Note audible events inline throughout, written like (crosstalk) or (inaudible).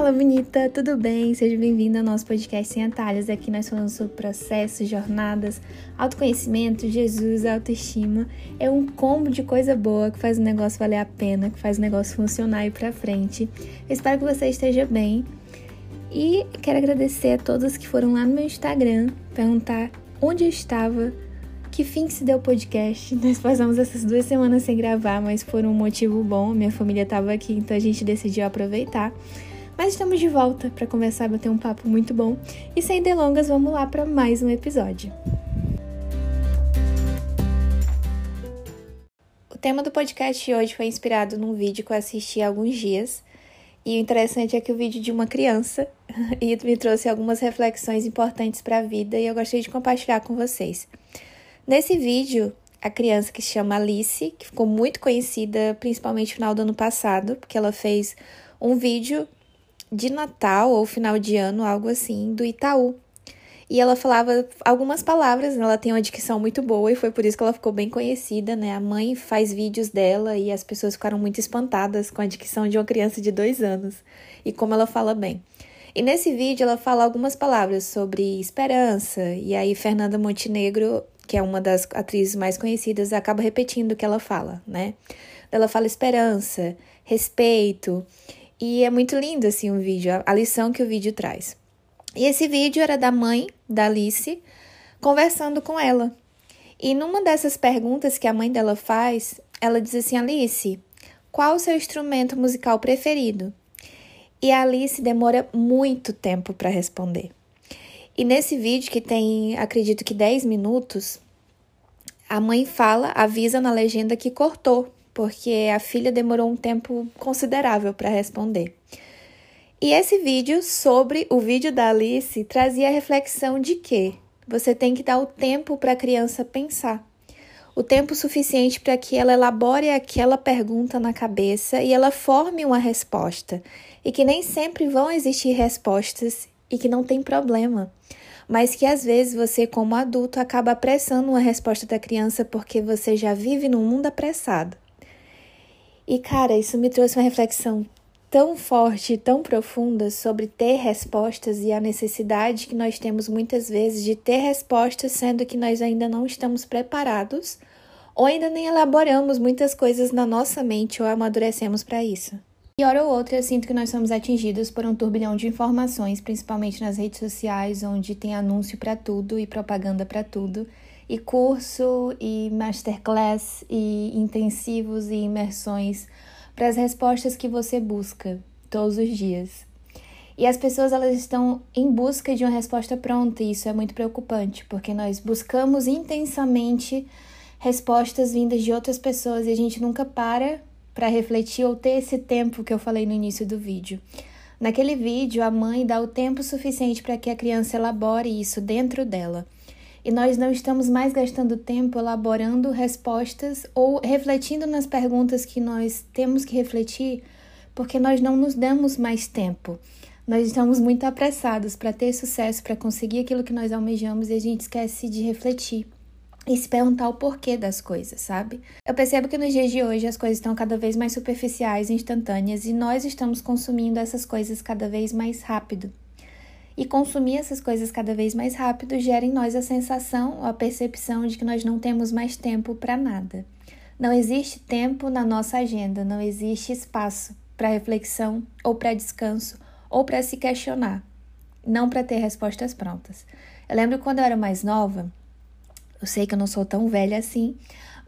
Fala, bonita, tudo bem? Seja bem-vindo ao nosso podcast Sem Atalhos. Aqui nós falamos sobre processos, jornadas, autoconhecimento, Jesus, autoestima. É um combo de coisa boa que faz o negócio valer a pena, que faz o negócio funcionar e ir pra frente. Eu espero que você esteja bem. E quero agradecer a todos que foram lá no meu Instagram perguntar onde eu estava, que fim que se deu o podcast. Nós passamos essas duas semanas sem gravar, mas por um motivo bom. Minha família estava aqui, então a gente decidiu aproveitar. Mas estamos de volta para conversar e bater um papo muito bom. E sem delongas, vamos lá para mais um episódio. O tema do podcast de hoje foi inspirado num vídeo que eu assisti há alguns dias. E o interessante é que o vídeo de uma criança (laughs) e me trouxe algumas reflexões importantes para a vida e eu gostaria de compartilhar com vocês. Nesse vídeo, a criança que se chama Alice, que ficou muito conhecida principalmente no final do ano passado, porque ela fez um vídeo de Natal ou final de ano, algo assim, do Itaú. E ela falava algumas palavras, né? ela tem uma dicção muito boa e foi por isso que ela ficou bem conhecida, né? A mãe faz vídeos dela e as pessoas ficaram muito espantadas com a dicção de uma criança de dois anos e como ela fala bem. E nesse vídeo ela fala algumas palavras sobre esperança, e aí Fernanda Montenegro, que é uma das atrizes mais conhecidas, acaba repetindo o que ela fala, né? Ela fala esperança, respeito, e é muito lindo assim o vídeo, a, lição que o vídeo traz. E esse vídeo era da mãe da Alice conversando com ela. E numa dessas perguntas que a mãe dela faz, ela diz assim: Alice, qual o seu instrumento musical preferido? E a Alice demora muito tempo para responder. E nesse vídeo, que tem, acredito que 10 minutos, a mãe fala, avisa na legenda que cortou porque a filha demorou um tempo considerável para responder. E esse vídeo sobre o vídeo da Alice trazia a reflexão de que você tem que dar o tempo para a criança pensar. O tempo suficiente para que ela elabore aquela pergunta na cabeça e ela forme uma resposta. E que nem sempre vão existir respostas e que não tem problema. Mas que às vezes você, como adulto, acaba apressando uma resposta da criança porque você já vive num mundo apressado. E cara, isso me trouxe uma reflexão tão forte, tão profunda sobre ter respostas e a necessidade que nós temos muitas vezes de ter respostas, sendo que nós ainda não estamos preparados ou ainda nem elaboramos muitas coisas na nossa mente ou amadurecemos para isso. E hora ou outra eu sinto que nós somos atingidos por um turbilhão de informações, principalmente nas redes sociais, onde tem anúncio para tudo e propaganda para tudo e curso e masterclass e intensivos e imersões para as respostas que você busca todos os dias. E as pessoas elas estão em busca de uma resposta pronta, e isso é muito preocupante, porque nós buscamos intensamente respostas vindas de outras pessoas e a gente nunca para para refletir ou ter esse tempo que eu falei no início do vídeo. Naquele vídeo, a mãe dá o tempo suficiente para que a criança elabore isso dentro dela e nós não estamos mais gastando tempo elaborando respostas ou refletindo nas perguntas que nós temos que refletir, porque nós não nos damos mais tempo. Nós estamos muito apressados para ter sucesso, para conseguir aquilo que nós almejamos e a gente esquece de refletir e se perguntar o porquê das coisas, sabe? Eu percebo que nos dias de hoje as coisas estão cada vez mais superficiais, instantâneas e nós estamos consumindo essas coisas cada vez mais rápido. E consumir essas coisas cada vez mais rápido gera em nós a sensação, a percepção de que nós não temos mais tempo para nada. Não existe tempo na nossa agenda, não existe espaço para reflexão ou para descanso ou para se questionar, não para ter respostas prontas. Eu lembro quando eu era mais nova, eu sei que eu não sou tão velha assim,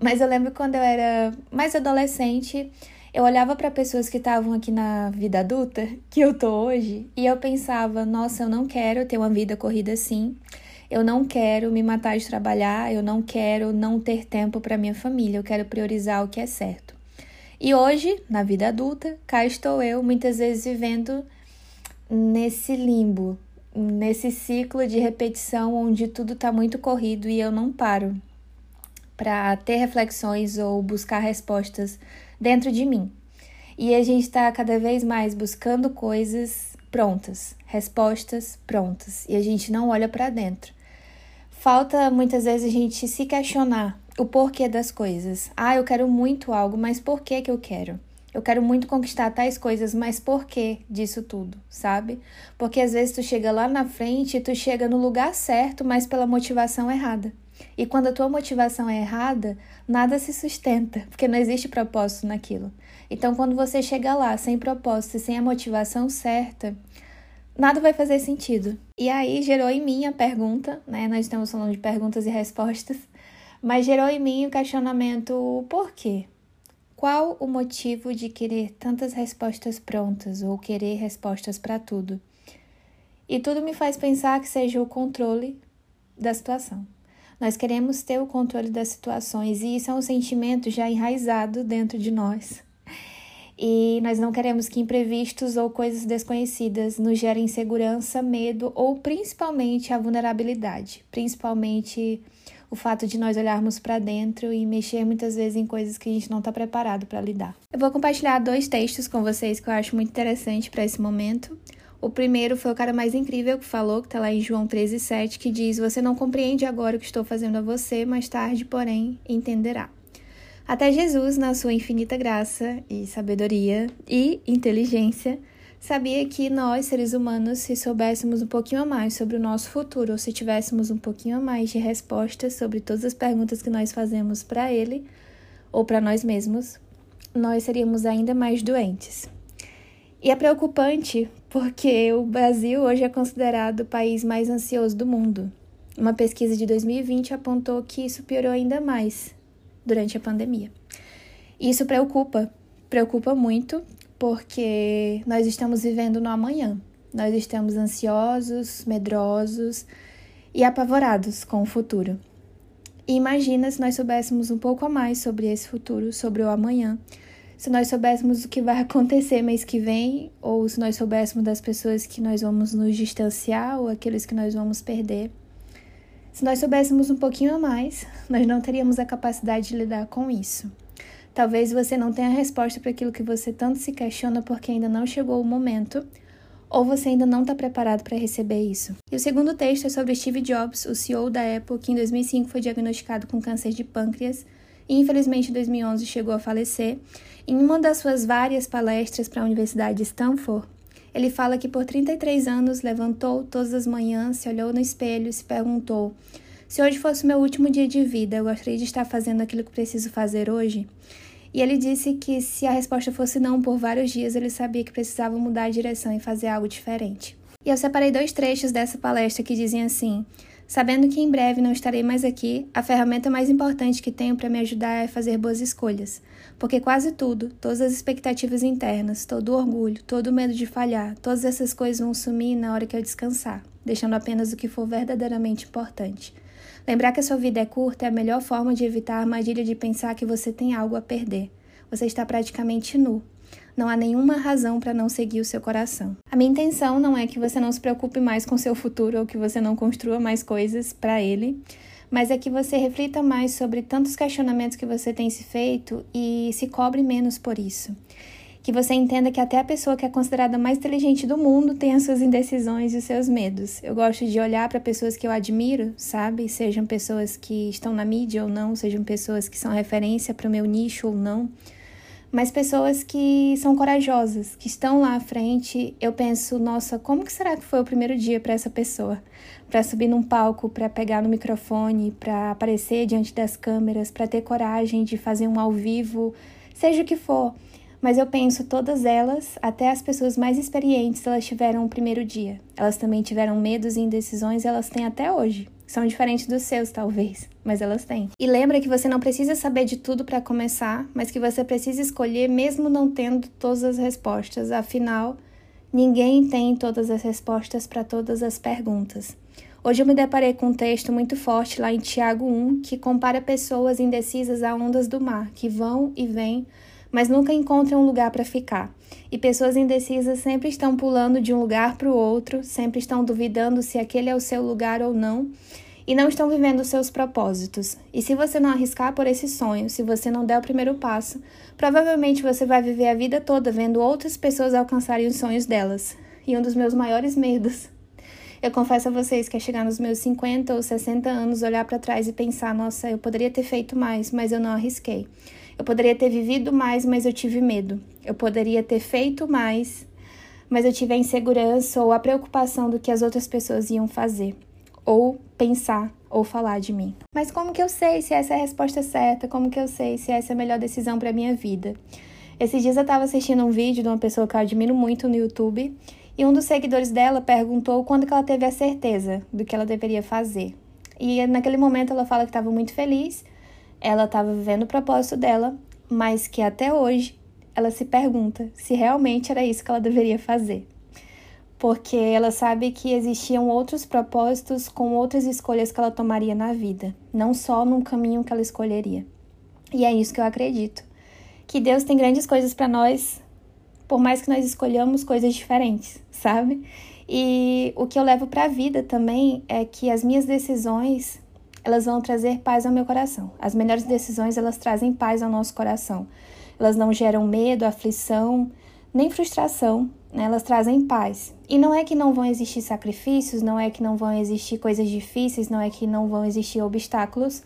mas eu lembro quando eu era mais adolescente, eu olhava para pessoas que estavam aqui na vida adulta, que eu tô hoje, e eu pensava: nossa, eu não quero ter uma vida corrida assim. Eu não quero me matar de trabalhar, eu não quero não ter tempo para minha família, eu quero priorizar o que é certo. E hoje, na vida adulta, cá estou eu, muitas vezes vivendo nesse limbo, nesse ciclo de repetição onde tudo está muito corrido e eu não paro para ter reflexões ou buscar respostas dentro de mim. E a gente está cada vez mais buscando coisas prontas, respostas prontas, e a gente não olha para dentro. Falta muitas vezes a gente se questionar o porquê das coisas. Ah, eu quero muito algo, mas por que que eu quero? Eu quero muito conquistar tais coisas, mas por que disso tudo, sabe? Porque às vezes tu chega lá na frente e tu chega no lugar certo, mas pela motivação errada. E quando a tua motivação é errada, nada se sustenta, porque não existe propósito naquilo. Então, quando você chega lá sem propósito e sem a motivação certa, nada vai fazer sentido. E aí gerou em mim a pergunta, né? Nós estamos falando de perguntas e respostas, mas gerou em mim o questionamento: por quê? Qual o motivo de querer tantas respostas prontas ou querer respostas para tudo? E tudo me faz pensar que seja o controle da situação. Nós queremos ter o controle das situações e isso é um sentimento já enraizado dentro de nós. E nós não queremos que imprevistos ou coisas desconhecidas nos gerem insegurança, medo ou principalmente a vulnerabilidade, principalmente o fato de nós olharmos para dentro e mexer muitas vezes em coisas que a gente não está preparado para lidar. Eu vou compartilhar dois textos com vocês que eu acho muito interessante para esse momento. O primeiro foi o cara mais incrível que falou, que está lá em João 13,7, que diz: Você não compreende agora o que estou fazendo a você, mais tarde, porém, entenderá. Até Jesus, na sua infinita graça e sabedoria e inteligência, sabia que nós, seres humanos, se soubéssemos um pouquinho a mais sobre o nosso futuro, ou se tivéssemos um pouquinho a mais de respostas sobre todas as perguntas que nós fazemos para Ele ou para nós mesmos, nós seríamos ainda mais doentes. E é preocupante porque o Brasil hoje é considerado o país mais ansioso do mundo. Uma pesquisa de 2020 apontou que isso piorou ainda mais durante a pandemia. Isso preocupa, preocupa muito, porque nós estamos vivendo no amanhã. Nós estamos ansiosos, medrosos e apavorados com o futuro. E imagina se nós soubéssemos um pouco a mais sobre esse futuro, sobre o amanhã. Se nós soubéssemos o que vai (laughs) acontecer mês que vem, ou se nós soubéssemos das pessoas que nós vamos nos distanciar ou aqueles que nós vamos perder. Se nós soubéssemos um pouquinho a mais, (laughs) nós não teríamos a capacidade de lidar com isso. Talvez você não tenha resposta para aquilo que você tanto se questiona porque ainda não chegou o momento, ou você ainda não está preparado para receber isso. E o segundo texto é sobre Steve Jobs, o CEO da Apple, que em 2005 foi diagnosticado com câncer de pâncreas infelizmente em 2011 chegou a falecer. Em uma das suas várias palestras para a Universidade de Stanford, ele fala que por 33 anos levantou todas as manhãs, se olhou no espelho e se perguntou: se hoje fosse o meu último dia de vida, eu gostaria de estar fazendo aquilo que preciso fazer hoje? E ele disse que se a resposta fosse não por vários dias, ele sabia que precisava mudar a direção e fazer algo diferente. E eu separei dois trechos dessa palestra que dizem assim: Sabendo que em breve não estarei mais aqui, a ferramenta mais importante que tenho para me ajudar é fazer boas escolhas. Porque quase tudo, todas as expectativas internas, todo o orgulho, todo o medo de falhar, todas essas coisas vão sumir na hora que eu descansar, deixando apenas o que for verdadeiramente importante. Lembrar que a sua vida é curta é a melhor forma de evitar a armadilha de pensar que você tem algo a perder. Você está praticamente nu. Não há nenhuma razão para não seguir o seu coração. A minha intenção não é que você não se preocupe mais com seu futuro ou que você não construa mais coisas para ele, mas é que você reflita mais sobre tantos questionamentos que você tem se feito e se cobre menos por isso que você entenda que até a pessoa que é considerada mais inteligente do mundo tem as suas indecisões e os seus medos. Eu gosto de olhar para pessoas que eu admiro, sabe? Sejam pessoas que estão na mídia ou não, sejam pessoas que são referência para o meu nicho ou não, mas pessoas que são corajosas, que estão lá à frente. Eu penso, nossa, como que será que foi o primeiro dia para essa pessoa? Para subir num palco, para pegar no microfone, para aparecer diante das câmeras, para ter coragem de fazer um ao vivo, seja o que for mas eu penso todas elas, até as pessoas mais experientes, elas tiveram o primeiro dia. Elas também tiveram medos e indecisões, elas têm até hoje. São diferentes dos seus, talvez, mas elas têm. E lembra que você não precisa saber de tudo para começar, mas que você precisa escolher mesmo não tendo todas as respostas. Afinal, ninguém tem todas as respostas para todas as perguntas. Hoje eu me deparei com um texto muito forte lá em Tiago 1 que compara pessoas indecisas a ondas do mar, que vão e vêm mas nunca encontram um lugar para ficar. E pessoas indecisas sempre estão pulando de um lugar para o outro, sempre estão duvidando se aquele é o seu lugar ou não, e não estão vivendo seus propósitos. E se você não arriscar por esse sonho, se você não der o primeiro passo, provavelmente você vai viver a vida toda vendo outras pessoas alcançarem os sonhos delas. E um dos meus maiores medos eu confesso a vocês que é chegar nos meus 50 ou 60 anos, olhar para trás e pensar: nossa, eu poderia ter feito mais, mas eu não arrisquei. Eu poderia ter vivido mais, mas eu tive medo. Eu poderia ter feito mais, mas eu tive a insegurança ou a preocupação do que as outras pessoas iam fazer, ou pensar, ou falar de mim. Mas como que eu sei se essa é a resposta certa? Como que eu sei se essa é a melhor decisão para minha vida? Esses dias eu estava assistindo um vídeo de uma pessoa que eu admiro muito no YouTube e um dos seguidores dela perguntou quando que ela teve a certeza do que ela deveria fazer. E naquele momento ela fala que estava muito feliz, ela estava vivendo o propósito dela, mas que até hoje ela se pergunta se realmente era isso que ela deveria fazer. Porque ela sabe que existiam outros propósitos com outras escolhas que ela tomaria na vida, não só num caminho que ela escolheria. E é isso que eu acredito. Que Deus tem grandes coisas para nós, por mais que nós escolhamos coisas diferentes, sabe? E o que eu levo para a vida também é que as minhas decisões, elas vão trazer paz ao meu coração. As melhores decisões, elas trazem paz ao nosso coração. Elas não geram medo, aflição, nem frustração, né? elas trazem paz. E não é que não vão existir sacrifícios, não é que não vão existir coisas difíceis, não é que não vão existir obstáculos,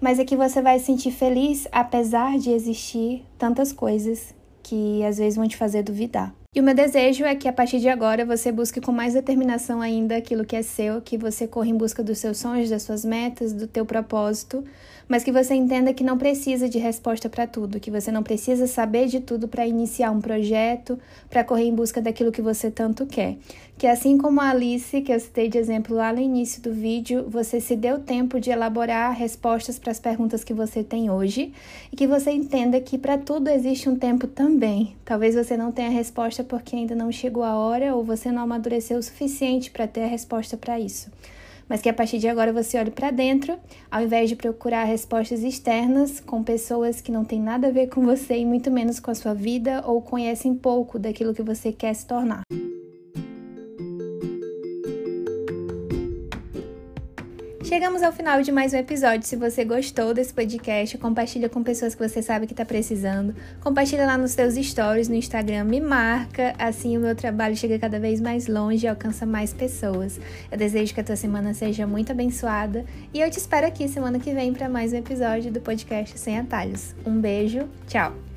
mas é que você vai se sentir feliz apesar de existir tantas coisas que às vezes vão te fazer duvidar. E o meu desejo é que a partir de agora você busque com mais determinação ainda aquilo que é seu, que você corra em busca dos seus sonhos, das suas metas, do teu propósito, mas que você entenda que não precisa de resposta para tudo, que você não precisa saber de tudo para iniciar um projeto, para correr em busca daquilo que você tanto quer. Que assim como a Alice, que eu citei de exemplo lá no início do vídeo, você se deu tempo de elaborar respostas para as perguntas que você tem hoje e que você entenda que para tudo existe um tempo também. Talvez você não tenha resposta porque ainda não chegou a hora ou você não amadureceu o suficiente para ter a resposta para isso mas que a partir de agora você olhe para dentro, ao invés de procurar respostas externas com pessoas que não têm nada a ver com você e muito menos com a sua vida ou conhecem pouco daquilo que você quer se tornar. Chegamos ao final de mais um episódio. Se você gostou desse podcast, compartilha com pessoas que você sabe que está precisando. Compartilha lá nos seus stories no Instagram, me marca, assim o meu trabalho chega cada vez mais longe e alcança mais pessoas. Eu desejo que a tua semana seja muito abençoada e eu te espero aqui semana que vem para mais um episódio do podcast Sem Atalhos. Um beijo, tchau.